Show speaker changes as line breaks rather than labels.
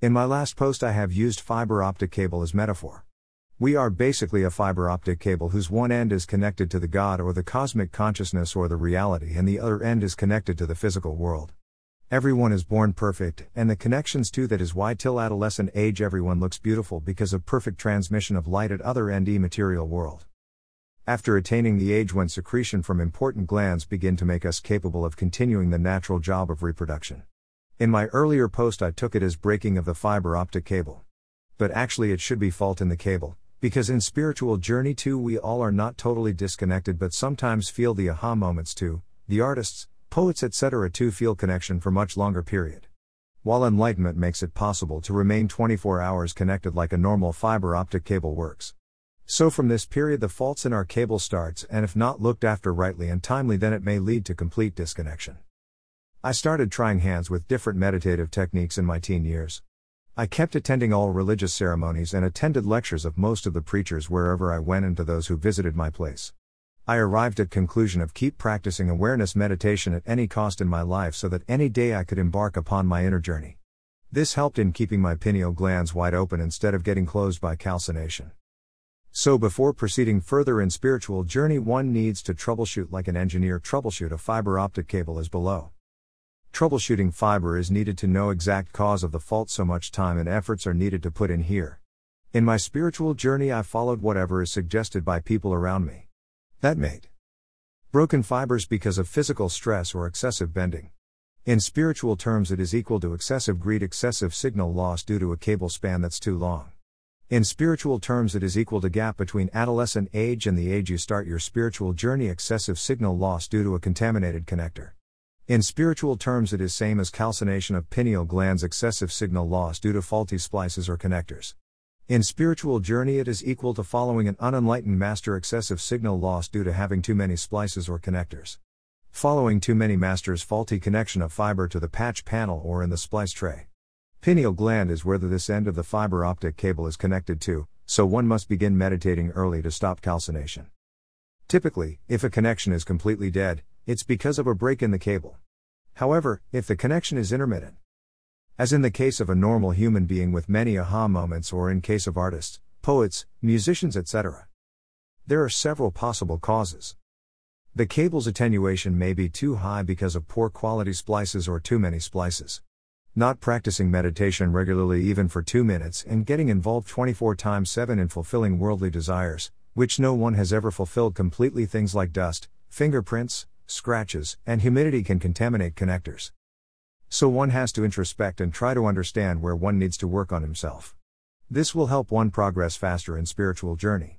In my last post, I have used fiber optic cable as metaphor. We are basically a fiber optic cable whose one end is connected to the God or the cosmic consciousness or the reality, and the other end is connected to the physical world. Everyone is born perfect, and the connections to that is why till adolescent age everyone looks beautiful because of perfect transmission of light at other end e material world. After attaining the age when secretion from important glands begin to make us capable of continuing the natural job of reproduction. In my earlier post I took it as breaking of the fiber optic cable. But actually it should be fault in the cable, because in spiritual journey too, we all are not totally disconnected but sometimes feel the aha moments too. The artists, poets, etc. too feel connection for much longer period. While enlightenment makes it possible to remain 24 hours connected like a normal fiber optic cable works. So from this period the faults in our cable starts and if not looked after rightly and timely then it may lead to complete disconnection. I started trying hands with different meditative techniques in my teen years. I kept attending all religious ceremonies and attended lectures of most of the preachers wherever I went and to those who visited my place. I arrived at conclusion of keep practicing awareness meditation at any cost in my life so that any day I could embark upon my inner journey. This helped in keeping my pineal glands wide open instead of getting closed by calcination. So before proceeding further in spiritual journey one needs to troubleshoot like an engineer troubleshoot a fiber optic cable as below. Troubleshooting fiber is needed to know exact cause of the fault so much time and efforts are needed to put in here. In my spiritual journey I followed whatever is suggested by people around me. That made broken fibers because of physical stress or excessive bending. In spiritual terms it is equal to excessive greed excessive signal loss due to a cable span that's too long. In spiritual terms it is equal to gap between adolescent age and the age you start your spiritual journey excessive signal loss due to a contaminated connector. In spiritual terms, it is same as calcination of pineal glands excessive signal loss due to faulty splices or connectors. In spiritual journey, it is equal to following an unenlightened master excessive signal loss due to having too many splices or connectors. Following too many masters faulty connection of fiber to the patch panel or in the splice tray. Pineal gland is where this end of the fiber optic cable is connected to, so one must begin meditating early to stop calcination. Typically, if a connection is completely dead, it's because of a break in the cable. However, if the connection is intermittent, as in the case of a normal human being with many aha moments or in case of artists, poets, musicians, etc. There are several possible causes. The cable's attenuation may be too high because of poor quality splices or too many splices. Not practicing meditation regularly even for 2 minutes and getting involved 24 times 7 in fulfilling worldly desires, which no one has ever fulfilled completely things like dust, fingerprints, scratches, and humidity can contaminate connectors. So one has to introspect and try to understand where one needs to work on himself. This will help one progress faster in spiritual journey.